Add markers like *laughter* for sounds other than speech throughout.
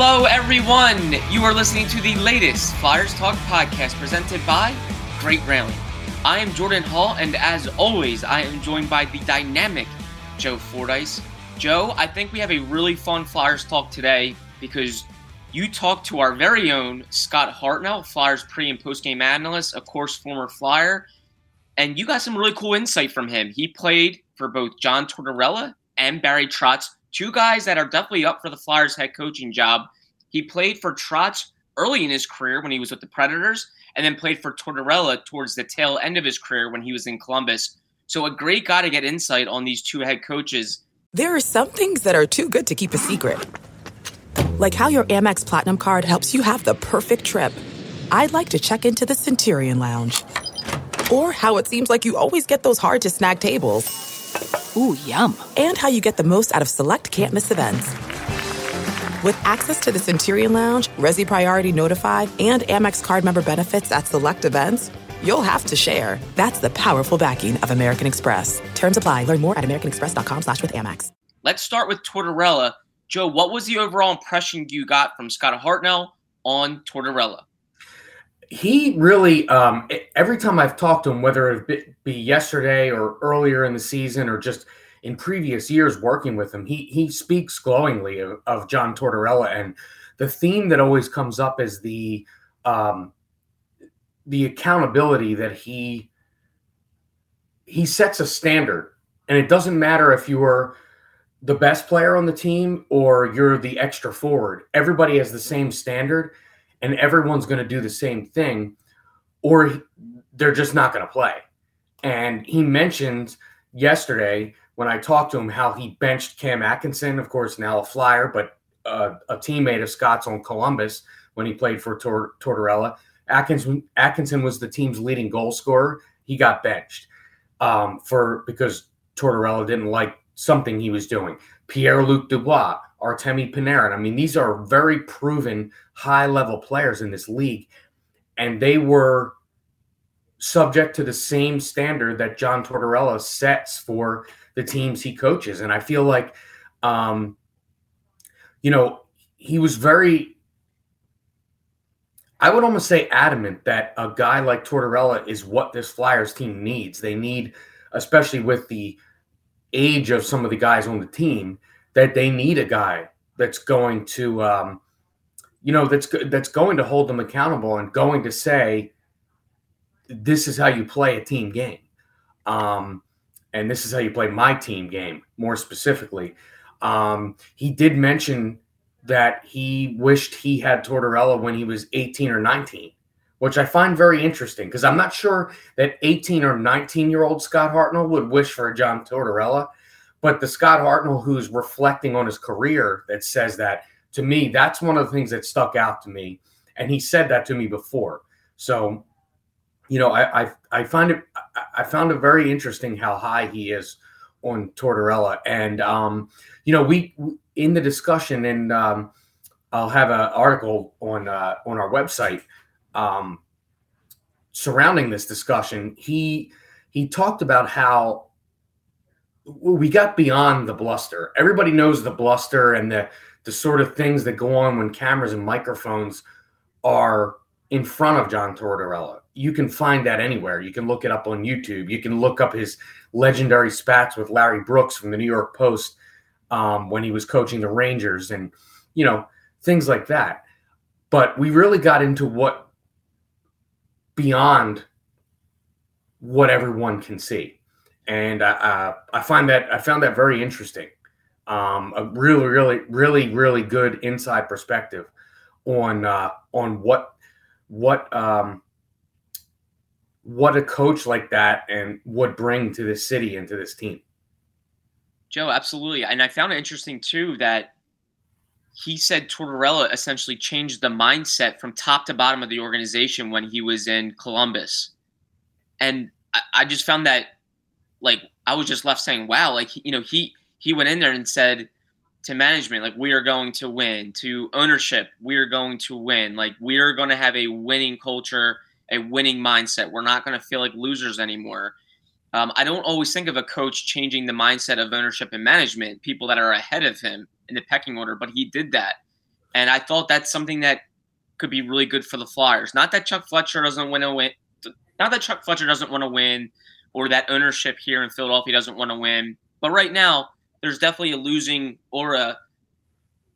Hello, everyone. You are listening to the latest Flyers Talk podcast presented by Great Railing. I am Jordan Hall, and as always, I am joined by the dynamic Joe Fordyce. Joe, I think we have a really fun Flyers Talk today because you talked to our very own Scott Hartnell, Flyers pre and post game analyst, of course, former Flyer, and you got some really cool insight from him. He played for both John Tortorella and Barry Trotz two guys that are definitely up for the Flyers head coaching job. He played for Trotz early in his career when he was with the Predators, and then played for Tortorella towards the tail end of his career when he was in Columbus. So, a great guy to get insight on these two head coaches. There are some things that are too good to keep a secret, like how your Amex Platinum card helps you have the perfect trip. I'd like to check into the Centurion Lounge, or how it seems like you always get those hard to snag tables. Ooh, yum. And how you get the most out of select can't miss events. With access to the Centurion Lounge, Resy Priority Notified, and Amex card member benefits at select events, you'll have to share. That's the powerful backing of American Express. Terms apply. Learn more at americanexpress.com slash with Amex. Let's start with Tortorella. Joe, what was the overall impression you got from Scott Hartnell on Tortorella? he really um, every time I've talked to him, whether it be yesterday or earlier in the season or just in previous years working with him, he he speaks glowingly of, of John Tortorella, and the theme that always comes up is the um, the accountability that he he sets a standard, and it doesn't matter if you are the best player on the team or you're the extra forward. Everybody has the same standard and everyone's going to do the same thing, or they're just not going to play. And he mentioned yesterday when I talked to him how he benched Cam Atkinson, of course, now a flyer, but a teammate of Scott's on Columbus when he played for Tor- Tortorella. Atkinson, Atkinson was the team's leading goal scorer. He got benched um, for because Tortorella didn't like something he was doing. Pierre Luc Dubois, Artemi Panarin. I mean, these are very proven high level players in this league, and they were subject to the same standard that John Tortorella sets for the teams he coaches. And I feel like, um, you know, he was very, I would almost say adamant that a guy like Tortorella is what this Flyers team needs. They need, especially with the age of some of the guys on the team, that they need a guy that's going to, um, you know, that's that's going to hold them accountable and going to say, this is how you play a team game, um, and this is how you play my team game. More specifically, um, he did mention that he wished he had Tortorella when he was 18 or 19, which I find very interesting because I'm not sure that 18 or 19 year old Scott Hartnell would wish for a John Tortorella. But the Scott Hartnell who's reflecting on his career that says that to me, that's one of the things that stuck out to me. And he said that to me before. So, you know, I I, I find it I found it very interesting how high he is on Tortorella. And um, you know, we in the discussion, and um, I'll have an article on uh, on our website um, surrounding this discussion. He he talked about how we got beyond the bluster. Everybody knows the bluster and the the sort of things that go on when cameras and microphones are in front of John Tortorella. You can find that anywhere. You can look it up on YouTube. You can look up his legendary spats with Larry Brooks from the New York Post um, when he was coaching the Rangers, and you know things like that. But we really got into what beyond what everyone can see and I, I find that I found that very interesting. Um, a really, really, really, really good inside perspective on uh, on what what um, what a coach like that and would bring to this city and to this team. Joe, absolutely, and I found it interesting too that he said Tortorella essentially changed the mindset from top to bottom of the organization when he was in Columbus, and I, I just found that like I was just left saying, wow, like you know, he he went in there and said to management, like we are going to win, to ownership, we are going to win, like we are going to have a winning culture, a winning mindset. We're not going to feel like losers anymore. Um, I don't always think of a coach changing the mindset of ownership and management, people that are ahead of him in the pecking order, but he did that. And I thought that's something that could be really good for the Flyers. Not that Chuck Fletcher doesn't want to win. Not that Chuck Fletcher doesn't want to win, or that ownership here in Philadelphia doesn't want to win. But right now, there's definitely a losing aura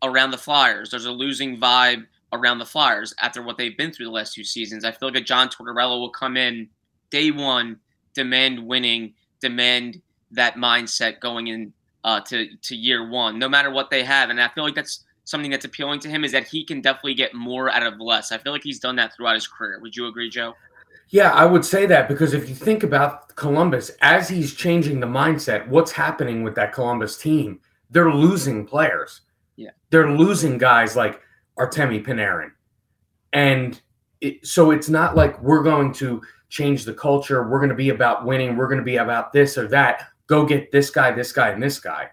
around the Flyers. There's a losing vibe around the Flyers after what they've been through the last two seasons. I feel like a John Tortorella will come in day one, demand winning, demand that mindset going in uh, to to year one, no matter what they have. And I feel like that's something that's appealing to him is that he can definitely get more out of less. I feel like he's done that throughout his career. Would you agree, Joe? Yeah, I would say that because if you think about Columbus, as he's changing the mindset, what's happening with that Columbus team? They're losing players. Yeah. They're losing guys like Artemi Panarin. And it, so it's not like we're going to change the culture. We're going to be about winning. We're going to be about this or that. Go get this guy, this guy, and this guy.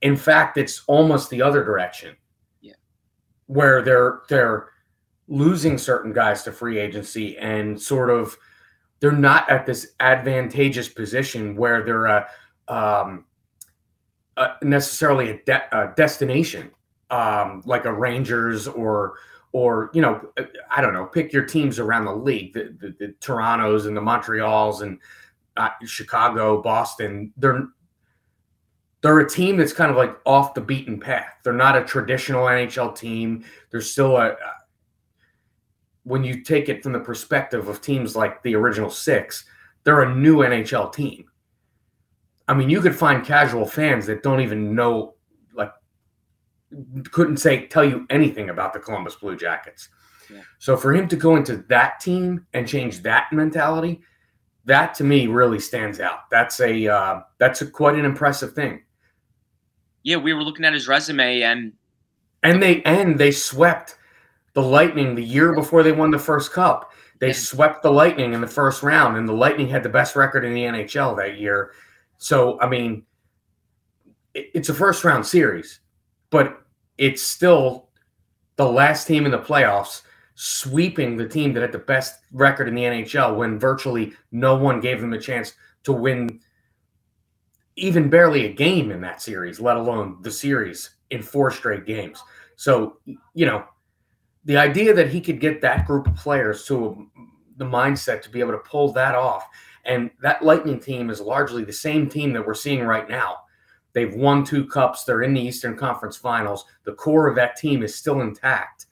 In fact, it's almost the other direction. Yeah. Where they're they're losing certain guys to free agency and sort of they're not at this advantageous position where they're a, um, a necessarily a, de- a destination um, like a Rangers or or you know I don't know pick your teams around the league the, the, the Torontos and the Montreals and uh, Chicago Boston. They're they're a team that's kind of like off the beaten path. They're not a traditional NHL team. They're still a when you take it from the perspective of teams like the original six, they're a new NHL team. I mean, you could find casual fans that don't even know, like, couldn't say, tell you anything about the Columbus Blue Jackets. Yeah. So for him to go into that team and change that mentality, that to me really stands out. That's a uh, that's a quite an impressive thing. Yeah, we were looking at his resume and and they and they swept the Lightning the year before they won the first cup. They swept the Lightning in the first round, and the Lightning had the best record in the NHL that year. So, I mean, it's a first round series, but it's still the last team in the playoffs sweeping the team that had the best record in the NHL when virtually no one gave them a chance to win even barely a game in that series, let alone the series in four straight games. So, you know, the idea that he could get that group of players to the mindset to be able to pull that off, and that Lightning team is largely the same team that we're seeing right now. They've won two cups. They're in the Eastern Conference Finals. The core of that team is still intact.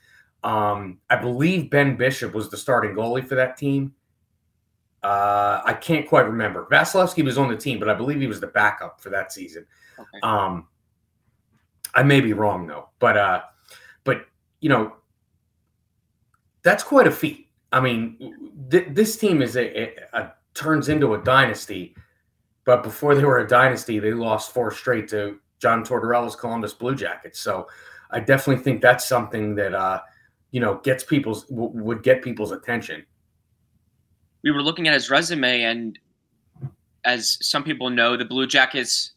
Um, I believe Ben Bishop was the starting goalie for that team. Uh, I can't quite remember. Vasilevskiy was on the team, but I believe he was the backup for that season. Okay. Um, I may be wrong though, but uh, but you know, that's quite a feat. I mean, th- this team is a, a, a, turns into a dynasty, but before they were a dynasty, they lost four straight to John Tortorella's Columbus Blue Jackets. So I definitely think that's something that uh, you know gets people's w- would get people's attention. We were looking at his resume, and as some people know, the Blue Jackets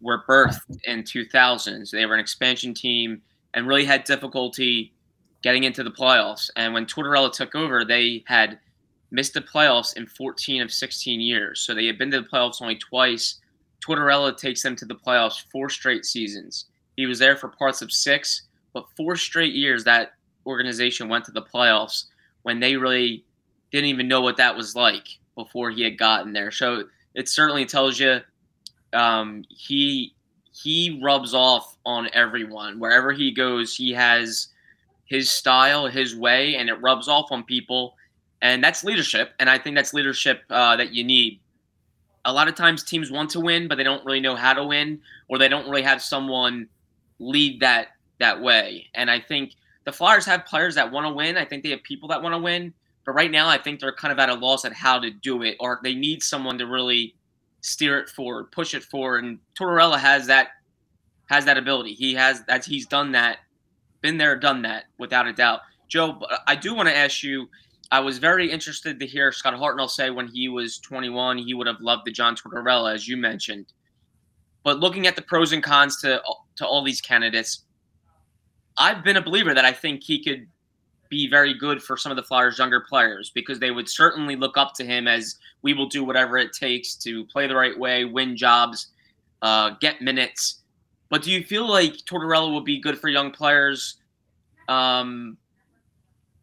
were birthed in 2000s. They were an expansion team and really had difficulty getting into the playoffs. And when Tortorella took over, they had missed the playoffs in 14 of 16 years. So they had been to the playoffs only twice. Tortorella takes them to the playoffs four straight seasons. He was there for parts of six, but four straight years that organization went to the playoffs when they really didn't even know what that was like before he had gotten there. So it certainly tells you um, he he rubs off on everyone wherever he goes. He has his style, his way, and it rubs off on people. And that's leadership. And I think that's leadership uh, that you need. A lot of times teams want to win, but they don't really know how to win, or they don't really have someone lead that that way. And I think the Flyers have players that want to win. I think they have people that want to win. But right now, I think they're kind of at a loss at how to do it, or they need someone to really steer it forward, push it forward. And Tortorella has that has that ability. He has that. He's done that been there, done that, without a doubt. Joe, I do want to ask you. I was very interested to hear Scott Hartnell say when he was 21, he would have loved the John Tortorella, as you mentioned. But looking at the pros and cons to to all these candidates, I've been a believer that I think he could be very good for some of the Flyers' younger players because they would certainly look up to him as we will do whatever it takes to play the right way, win jobs, uh, get minutes. But do you feel like Tortorella will be good for young players um,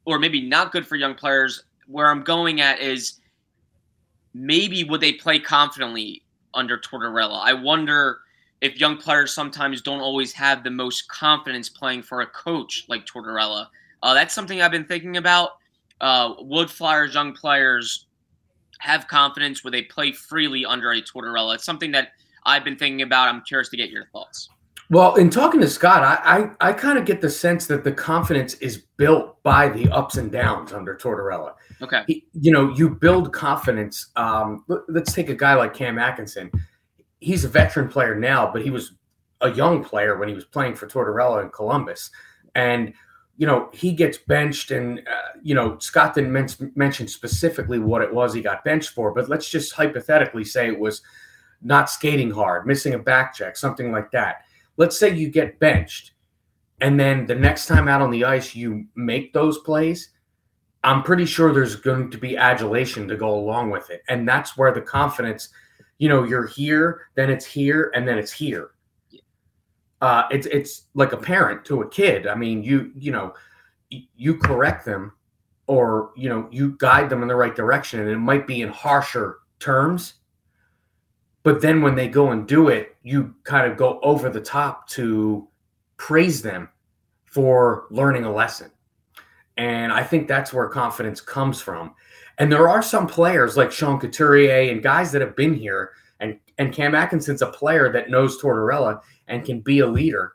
or maybe not good for young players. Where I'm going at is maybe would they play confidently under Tortorella? I wonder if young players sometimes don't always have the most confidence playing for a coach like Tortorella. Uh, that's something I've been thinking about. Uh, would Flyers young players have confidence? Would they play freely under a Tortorella? It's something that I've been thinking about. I'm curious to get your thoughts. Well, in talking to Scott, I I, I kind of get the sense that the confidence is built by the ups and downs under Tortorella. Okay. He, you know, you build confidence. Um, let's take a guy like Cam Atkinson. He's a veteran player now, but he was a young player when he was playing for Tortorella in Columbus, and you know he gets benched. And uh, you know Scott didn't men- mention specifically what it was he got benched for, but let's just hypothetically say it was not skating hard, missing a back check, something like that let's say you get benched and then the next time out on the ice you make those plays i'm pretty sure there's going to be adulation to go along with it. And that's where the confidence you know you're here then it's here and then it's here. Uh, it's it's like a parent to a kid. I mean you you know you correct them or you know you guide them in the right direction and it might be in harsher terms but then when they go and do it, you kind of go over the top to praise them for learning a lesson. And I think that's where confidence comes from. And there are some players like Sean Couturier and guys that have been here, and, and Cam Atkinson's a player that knows Tortorella and can be a leader,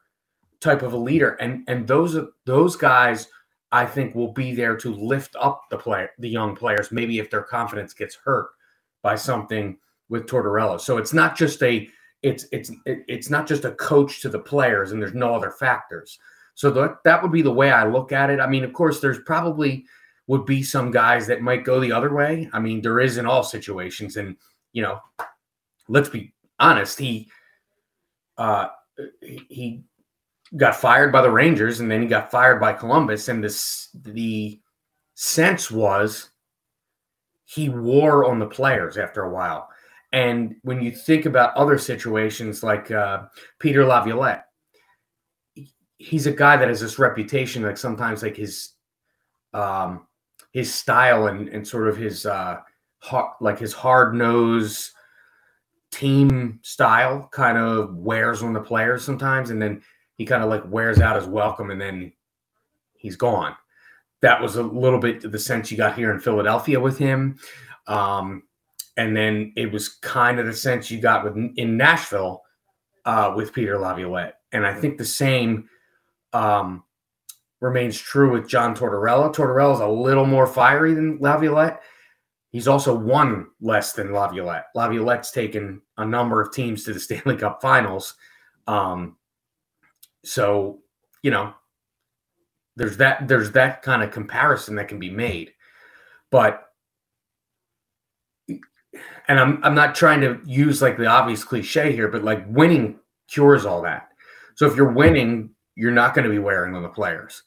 type of a leader. And and those those guys I think will be there to lift up the play the young players, maybe if their confidence gets hurt by something with Tortorella. So it's not just a it's it's it's not just a coach to the players and there's no other factors. So that that would be the way I look at it. I mean, of course, there's probably would be some guys that might go the other way. I mean, there is in all situations, and you know, let's be honest. He uh, he got fired by the Rangers, and then he got fired by Columbus, and this the sense was he wore on the players after a while. And when you think about other situations like uh, Peter Laviolette, he's a guy that has this reputation, like sometimes like his um, his style and, and sort of his uh, hard, like his hard nose team style kind of wears on the players sometimes, and then he kind of like wears out his welcome, and then he's gone. That was a little bit the sense you got here in Philadelphia with him. Um, and then it was kind of the sense you got with in Nashville uh, with Peter Laviolette, and I think the same um, remains true with John Tortorella. Tortorella is a little more fiery than Laviolette. He's also won less than Laviolette. Laviolette's taken a number of teams to the *laughs* Stanley Cup Finals, um, so you know there's that there's that kind of comparison that can be made, but and I'm I'm not trying to use like the obvious cliche here, but like winning cures all that. So if you're winning, you're not going to be wearing on the players.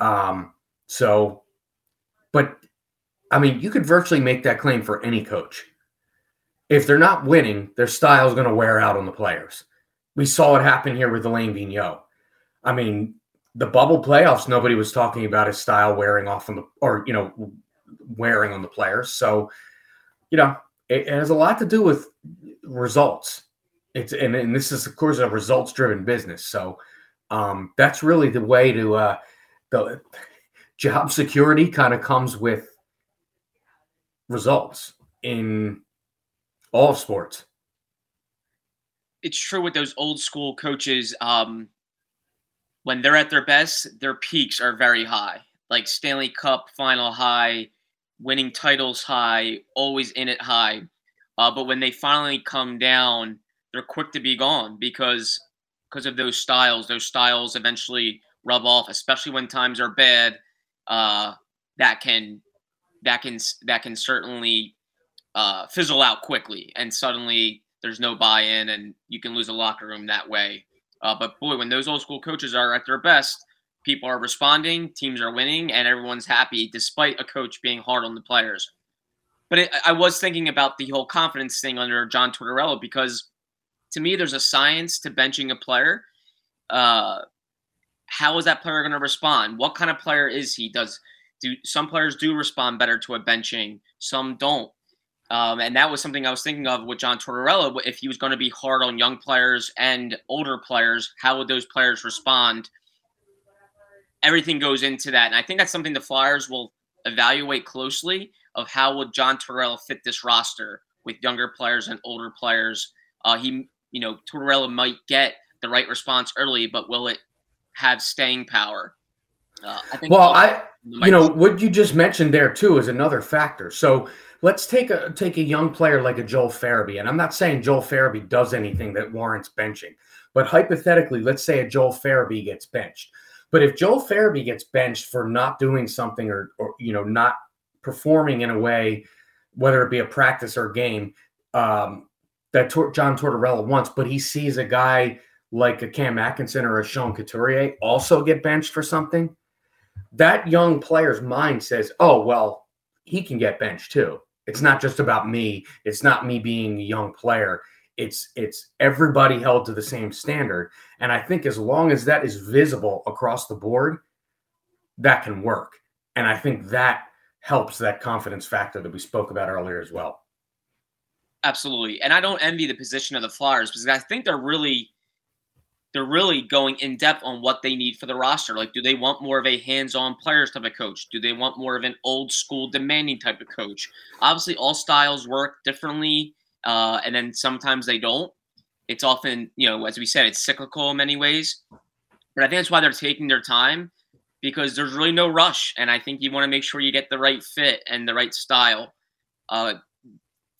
Um, so, but I mean, you could virtually make that claim for any coach. If they're not winning, their style is going to wear out on the players. We saw it happen here with Alain Vigneault. I mean, the bubble playoffs, nobody was talking about his style wearing off on the, or, you know, wearing on the players. So, you know, it, has a lot to do with results. It's and, and this is of course a results driven business. So um, that's really the way to uh, the job security kind of comes with results in all sports. It's true with those old school coaches. Um, when they're at their best, their peaks are very high, like Stanley Cup final high, winning titles high, always in it high. Uh, but when they finally come down, they're quick to be gone because because of those styles. Those styles eventually rub off, especially when times are bad. Uh, that can that can that can certainly uh, fizzle out quickly, and suddenly there's no buy-in, and you can lose a locker room that way. Uh, but boy, when those old school coaches are at their best, people are responding, teams are winning, and everyone's happy despite a coach being hard on the players. But it, I was thinking about the whole confidence thing under John Tortorella because to me, there's a science to benching a player. Uh, how is that player going to respond? What kind of player is he? Does do some players do respond better to a benching? Some don't. Um, and that was something I was thinking of with John Tortorella. If he was going to be hard on young players and older players, how would those players respond? Everything goes into that, and I think that's something the Flyers will evaluate closely. Of how would John Tortorella fit this roster with younger players and older players? Uh, he, you know, Tortorella might get the right response early, but will it have staying power? Uh, I think. Well, I, you know, what you just mentioned there too is another factor. So let's take a take a young player like a Joel Farabee, and I'm not saying Joel Farabee does anything that warrants benching, but hypothetically, let's say a Joel Farabee gets benched. But if Joel Farabee gets benched for not doing something or, or you know not performing in a way, whether it be a practice or a game um, that Tor- John Tortorella wants, but he sees a guy like a Cam Atkinson or a Sean Couturier also get benched for something, that young player's mind says, "Oh well, he can get benched too." It's not just about me. It's not me being a young player. It's it's everybody held to the same standard. And I think as long as that is visible across the board, that can work. And I think that helps that confidence factor that we spoke about earlier as well. Absolutely. And I don't envy the position of the Flyers because I think they're really they're really going in depth on what they need for the roster. Like, do they want more of a hands-on players type of coach? Do they want more of an old school demanding type of coach? Obviously, all styles work differently, uh, and then sometimes they don't. It's often, you know, as we said, it's cyclical in many ways. But I think that's why they're taking their time because there's really no rush, and I think you want to make sure you get the right fit and the right style. Uh,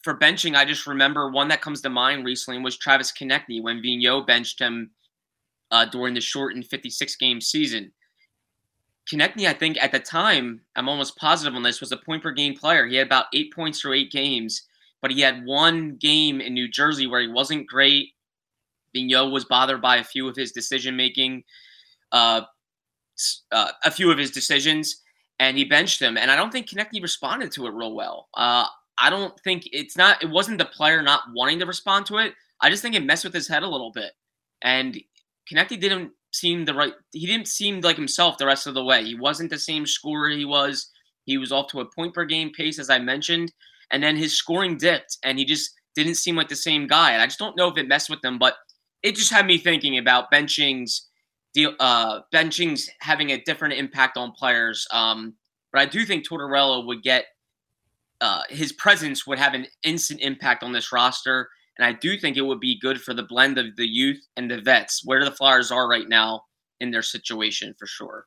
for benching, I just remember one that comes to mind recently was Travis Konecny when Vigneault benched him uh, during the shortened 56 game season. Konecny, I think at the time, I'm almost positive on this, was a point per game player. He had about eight points through eight games, but he had one game in New Jersey where he wasn't great. Vigneault was bothered by a few of his decision making, uh, uh, a few of his decisions, and he benched him. And I don't think Konecny responded to it real well. Uh, I don't think it's not. It wasn't the player not wanting to respond to it. I just think it messed with his head a little bit, and Konecny didn't seem the right. He didn't seem like himself the rest of the way. He wasn't the same scorer he was. He was off to a point per game pace, as I mentioned, and then his scoring dipped, and he just didn't seem like the same guy. And I just don't know if it messed with them, but it just had me thinking about benchings, uh, benchings having a different impact on players. Um, but I do think Tortorella would get uh, his presence would have an instant impact on this roster. And I do think it would be good for the blend of the youth and the vets, where the Flyers are right now in their situation for sure.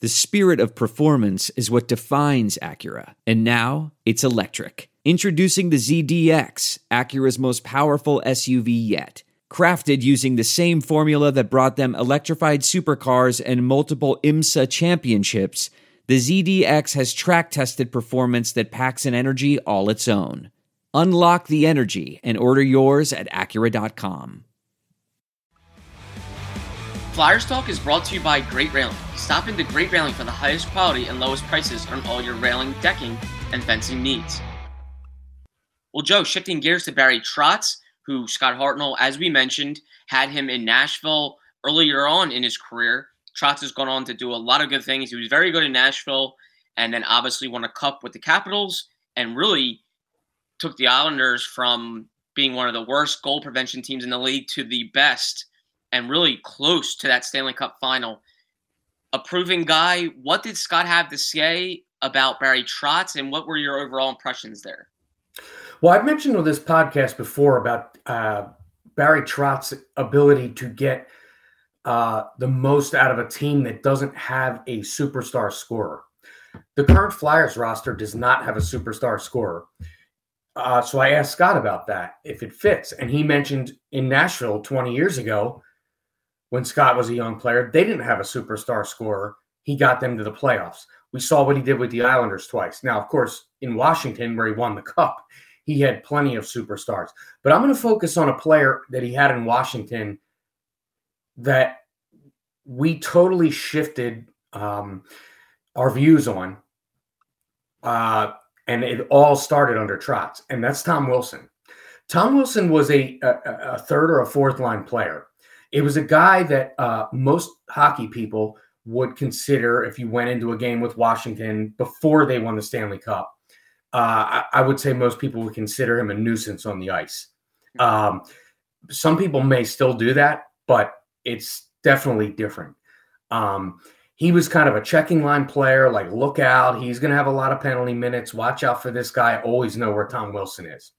The spirit of performance is what defines Acura, and now it's electric. Introducing the ZDX, Acura's most powerful SUV yet. Crafted using the same formula that brought them electrified supercars and multiple IMSA championships, the ZDX has track tested performance that packs an energy all its own. Unlock the energy and order yours at Acura.com. Flyers Talk is brought to you by Great Railing. Stop the Great Railing for the highest quality and lowest prices on all your railing, decking, and fencing needs. Well, Joe, shifting gears to Barry Trotz who Scott Hartnell, as we mentioned, had him in Nashville earlier on in his career. Trotz has gone on to do a lot of good things. He was very good in Nashville and then obviously won a cup with the Capitals and really took the Islanders from being one of the worst goal prevention teams in the league to the best and really close to that Stanley Cup final. A proven guy. What did Scott have to say about Barry Trotz and what were your overall impressions there? Well, I've mentioned on this podcast before about uh, Barry Trotz's ability to get uh, the most out of a team that doesn't have a superstar scorer. The current Flyers roster does not have a superstar scorer. Uh, so I asked Scott about that, if it fits. And he mentioned in Nashville 20 years ago, when Scott was a young player, they didn't have a superstar scorer. He got them to the playoffs. We saw what he did with the Islanders twice. Now, of course, in Washington, where he won the cup, he had plenty of superstars. But I'm going to focus on a player that he had in Washington that we totally shifted um, our views on. Uh, and it all started under Trotz, and that's Tom Wilson. Tom Wilson was a, a, a third or a fourth line player. It was a guy that uh, most hockey people would consider if you went into a game with Washington before they won the Stanley Cup. Uh, I, I, would say most people would consider him a nuisance on the ice. Um, some people may still do that, but it's definitely different. Um, he was kind of a checking line player, like, look out, he's going to have a lot of penalty minutes. Watch out for this guy. Always know where Tom Wilson is.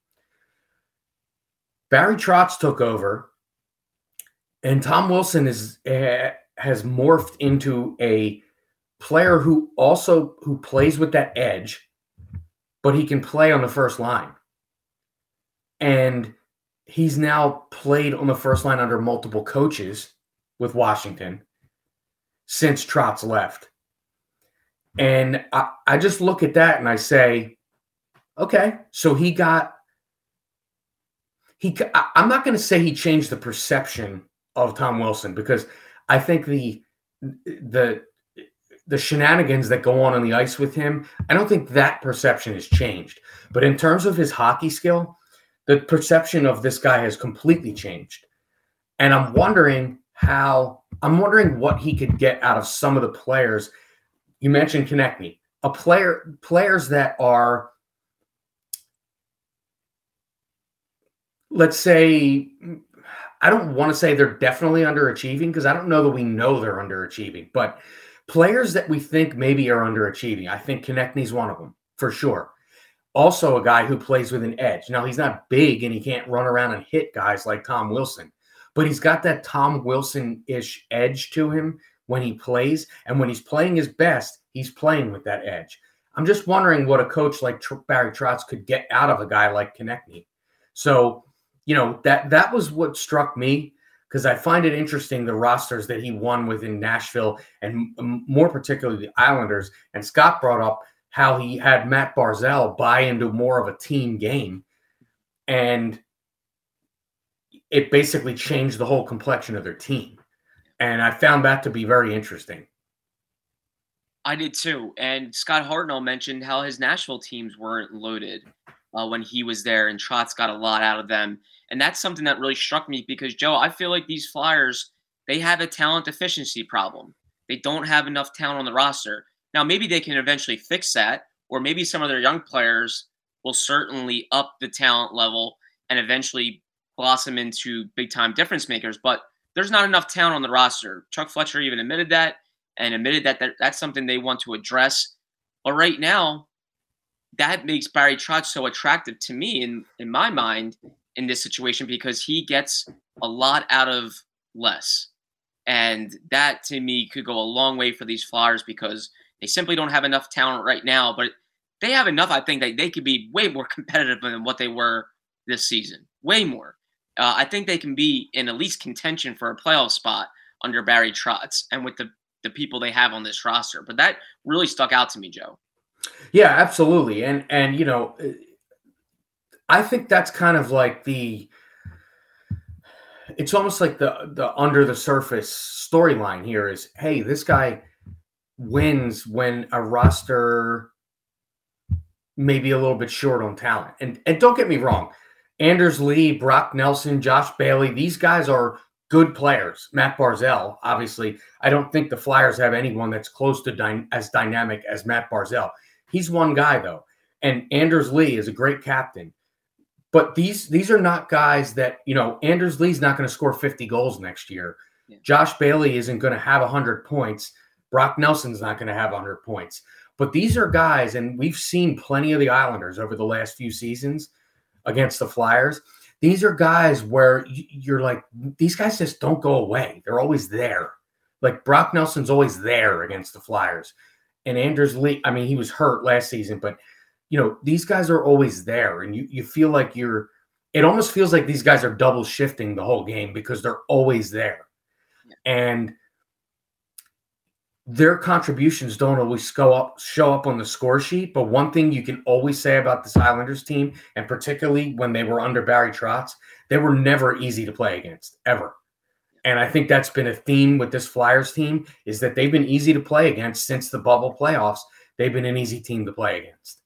Barry Trotz took over, and Tom Wilson is uh, has morphed into a player who also who plays with that edge, but he can play on the first line. And he's now played on the first line under multiple coaches with Washington since Trotz left. And I, I just look at that and I say, okay, so he got he I'm not going to say he changed the perception of Tom Wilson because I think the the the shenanigans that go on on the ice with him, I don't think that perception has changed. But in terms of his hockey skill, the perception of this guy has completely changed. And I'm wondering how I'm wondering what he could get out of some of the players. You mentioned Konecny, a player players that are let's say I don't want to say they're definitely underachieving because I don't know that we know they're underachieving, but players that we think maybe are underachieving. I think Konecny's one of them for sure. Also, a guy who plays with an edge. Now, he's not big and he can't run around and hit guys like Tom Wilson, but he's got that Tom Wilson ish edge to him when he plays. And when he's playing his best, he's playing with that edge. I'm just wondering what a coach like Barry Trotz could get out of a guy like Konecny. So, you know, that that was what struck me because I find it interesting the rosters that he won within Nashville and more particularly the Islanders. And Scott brought up how he had Matt Barzal buy into more of a team game. And it basically changed the whole complexion of their team. And I found that to be very interesting. I did too. And Scott Hartnell mentioned how his Nashville teams weren't loaded uh, when he was there, and Trotz got a lot out of them. And that's something that really struck me because, Joe, I feel like these Flyers, they have a talent deficiency problem. They don't have enough talent on the roster. Now, maybe they can eventually fix that, or maybe some of their young players will certainly up the talent level and eventually blossom into big time difference makers, but there's not enough talent on the roster. Chuck Fletcher even admitted that and admitted that that's something they want to address. But right now, that makes Barry Trotz so attractive to me in in my mind in this situation because he gets a lot out of less. And that to me could go a long way for these Flyers because they simply don't have enough talent right now, but they have enough, I think, that they could be way more *laughs* competitive than what they were this season. Way more uh, I think they can be in at least contention for a playoff spot under Barry Trotz and with the the people they have on this roster. But that really stuck out to me, Joe. Yeah, absolutely. And and you know, I think that's kind of like the it's almost like the the under the surface storyline here is hey, this guy wins when a roster maybe a little bit short on talent. And and don't get me wrong, Anders Lee, Brock Nelson, Josh Bailey, these guys are good players. Matt Barzal, obviously, I don't think the Flyers have anyone that's close to dy- as dynamic as Matt Barzal. He's one guy though, and Anders Lee is a great captain. But these these are not guys that you know. Anders Lee's not going to score 50 goals next year. Yeah. Josh Bailey isn't going to have 100 points. Brock Nelson's not going to have 100 points. But these are guys, and we've seen plenty of the Islanders over the last few seasons against the Flyers. These are guys where you're like, these guys just don't go away. They're always there. Like Brock Nelson's always there against the Flyers. And Anders Lee, I mean, he was hurt last season, but you know, these guys are always there. And you you feel like you're it almost feels like these guys are double shifting the whole game because they're always there. and their contributions don't always go up show up on the score sheet. But one thing you can always say about this Islanders team, and particularly when they were under Barry Trotz, they were never easy to play against ever. And I think that's been a theme with this Flyers team is that they've been easy to play against since the bubble playoffs. They've been an easy team to play against.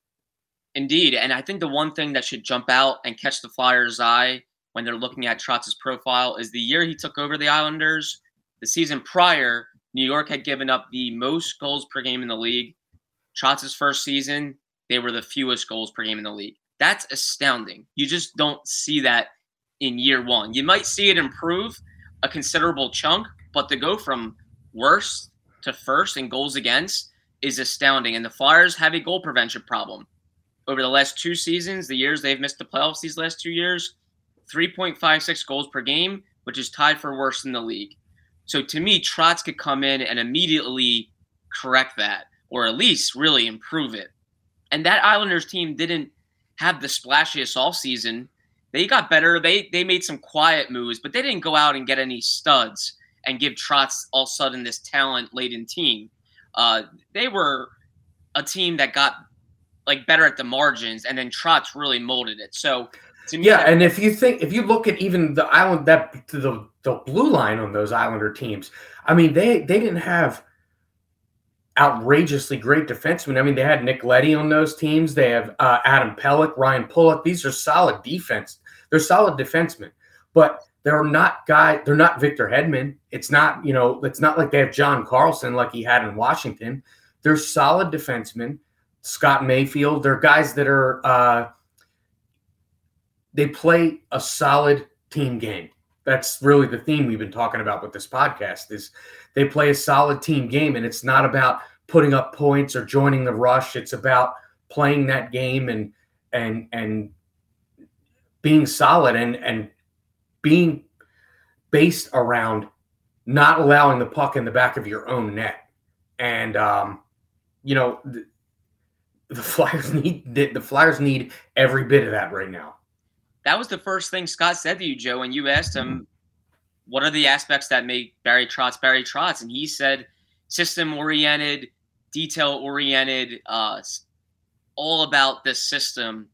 Indeed, and I think the one thing that should jump out and catch the Flyers' eye when they're looking at Trotz's profile is the year he took over the Islanders. The season prior, New York had given up the most goals per game in the league. Trotz's first season, they were the fewest goals per game in the league. That's astounding. You just don't see that in year one. You might see it improve a considerable chunk, but to go from worst to first in goals against is astounding. And the Flyers have a goal prevention problem. Over the last two seasons, the years they've missed the playoffs these last two years, 3.56 goals per game, which is tied for worst in the league. So to me, Trotz could come in and immediately correct that, or at least really improve it. And that Islanders team didn't have the splashiest offseason. They got better. They they made some quiet moves, but they didn't go out and get any studs and give Trotz all of a sudden this talent laden team. Uh, they were a team that got like better at the margins, and then Trotz really molded it. So me, yeah, and if you think if you look at even the island that the the blue line on those Islander teams, I mean they they didn't have outrageously great defensemen. I mean they had Nick Leddy on those teams. They have uh, Adam Pelech, Ryan Pulock. These are solid defense. They're solid defensemen, but they're not guy. They're not Victor Hedman. It's not you know. It's not like they have John Carlson like he had in Washington. They're solid defensemen. Scott Mayfield. They're guys that are. Uh, they play a solid team game. That's really the theme we've been talking about with this podcast is they play a solid team game and it's not about putting up points or joining the rush. It's about playing that game and and and being solid and and being based around not allowing the puck in the back of your own net. And um, you know, the *laughs* Flyers need the, the Flyers need every bit of that right now that was the first thing Scott said to you, Joe, when you asked him, mm-hmm. what are the aspects that make Barry Trotz Barry Trotz? And he said, system oriented, detail oriented, uh, all about this system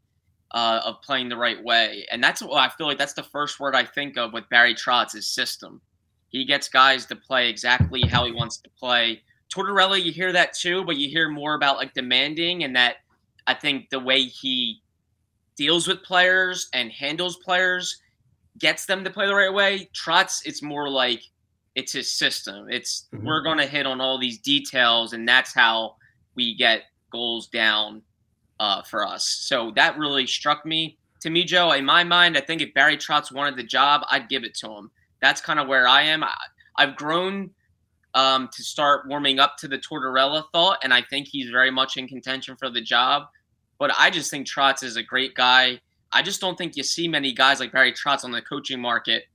uh, of playing the right way. And that's what I feel like that's the first word I think of with Barry Trotz is system. He gets guys to play exactly how he wants to play. Tortorella, you hear that too, but you hear more about like demanding and that I think the way he deals with players and handles players, gets them to play the right way. Trotz, it's more like it's his system. It's mm-hmm. we're going to hit on all these details, and that's how we get goals down uh, for us. So that really struck me. To me, Joe, in my mind, I think if Barry Trotz wanted the job, I'd give it to him. That's kind of where I am. I, have grown um, to start warming up to the Tortorella thought, and I think he's very much in contention for the job. But I just think Trotz is a great guy. I just don't think you see many guys like Barry Trotz on the coaching market.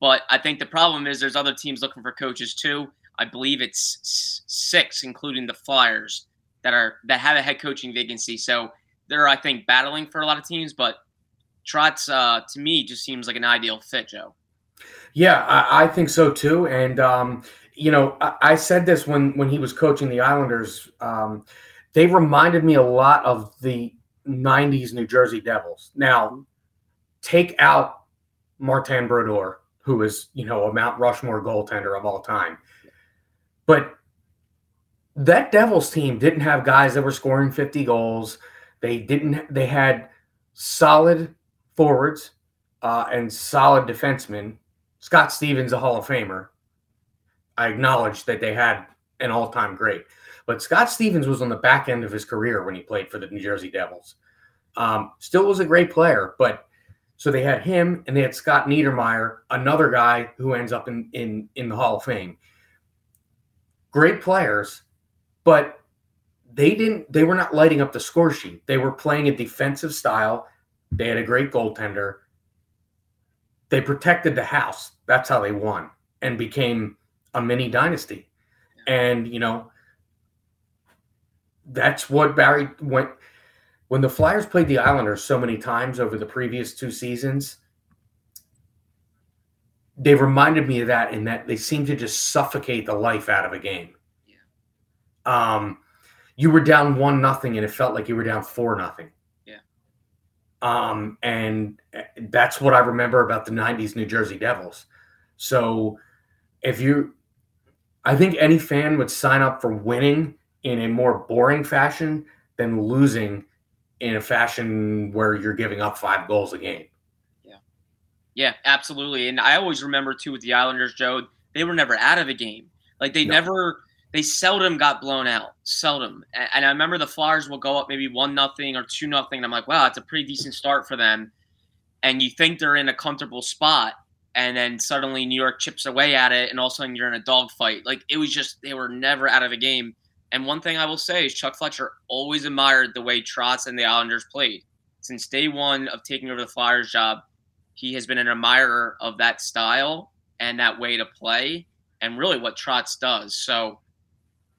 But I think the problem is there's other teams looking for coaches too. I believe it's six, including the Flyers, that are that have a head coaching vacancy. So they're, I think, battling for a lot of teams. But Trotz, uh, to me, just seems like an ideal fit, Joe. Yeah, I, I think so too. And um, you know, I, I, said this when when he was coaching the Islanders. Um, they reminded me a lot of the 90s New Jersey Devils. Now, take out Martin Brodeur, who is, you know, a Mount Rushmore goaltender of all time. But that Devils team didn't have guys that were scoring 50 goals. They didn't, they had solid forwards uh, and solid defensemen. Scott Stevens, a Hall of Famer. I acknowledge that they had an all time great. But Scott Stevens was on the back end of his career when he played for the New Jersey Devils. Um, still was a great player, but so they had him and they had Scott Niedermayer, another guy who ends up in in in the Hall of Fame. Great players, but they didn't they were not lighting up the score sheet. They were playing a defensive style. They had a great goaltender. They protected the house. That's how they won and became a mini dynasty. And you know, that's what Barry went when the Flyers played the Islanders so many times over the previous two seasons. they reminded me of that in that they seemed to just suffocate the life out of a game. Yeah. Um, you were down one nothing, and it felt like you were down four nothing. Yeah. Um, and eh, that's what I remember about the '90s New Jersey Devils. So, if you, I think any fan would sign up for winning in a more boring fashion than losing in a fashion where you're giving up five goals a game. Yeah. Yeah, absolutely. And I always remember too with the Islanders, Joe, they were never out of a game. Like they no. never they seldom got blown out. Seldom. And I remember the Flyers will go up maybe one nothing or two nothing. And I'm like, wow, it's a pretty decent start for them. And you think they're in a comfortable spot, and then suddenly New York chips away at it, and all of a sudden you're in a dogfight. Like it was just they were never out of a game. And one thing I will say is Chuck Fletcher always admired the way Trotz and the Islanders played. Since day one of taking over the Flyers job, he has been an admirer of that style and that way to play and really what Trotz does. So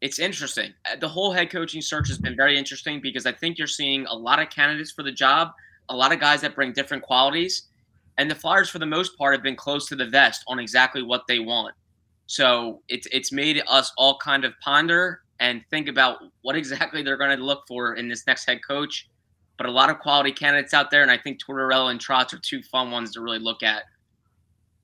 it's interesting. The whole head coaching search has been very interesting because I think you're seeing a lot of candidates for the job, a lot of guys that bring different qualities. And the Flyers, for the most part, have been close to the vest on exactly what they want. So it's it's made us all kind of ponder and think about what exactly they're going to look for in this next head coach. But a lot of quality candidates out there, and I think Tortorella and Trotz are two fun ones to really look at.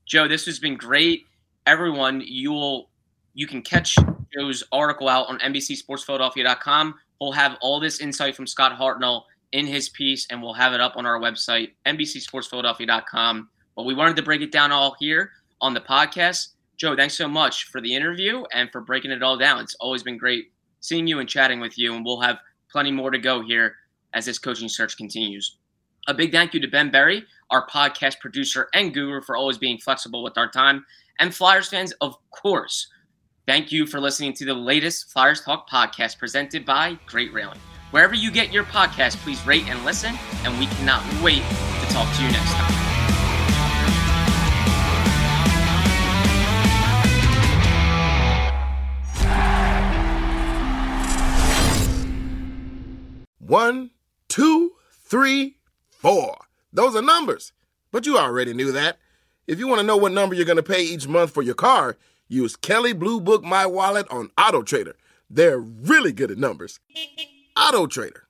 Joe, this has been great. Everyone, you will you can catch Joe's article out on NBCSportsPhiladelphia.com. We'll have all this insight from Scott Hartnell in his piece, and we'll have it up on our website, NBCSportsPhiladelphia.com. But we wanted to break it down all here on the podcast. Joe, thanks so much for the interview and for breaking it all down. It's always been great seeing you and chatting with you, and we'll have plenty more to go here as this coaching search continues. A big thank you to Ben Berry, our podcast producer and guru, for always being flexible with our time. And Flyers fans, of course, thank you for listening to the latest Flyers Talk podcast presented by Great Railing. Wherever you get your podcast, please rate and listen, and we cannot wait to talk to you next time. One, two, three, four. Those are numbers. But you already knew that. If you want to know what number you're going to pay each month for your car, use Kelley Blue Book My Wallet on Auto Trader. They're really good at numbers. Auto Trader.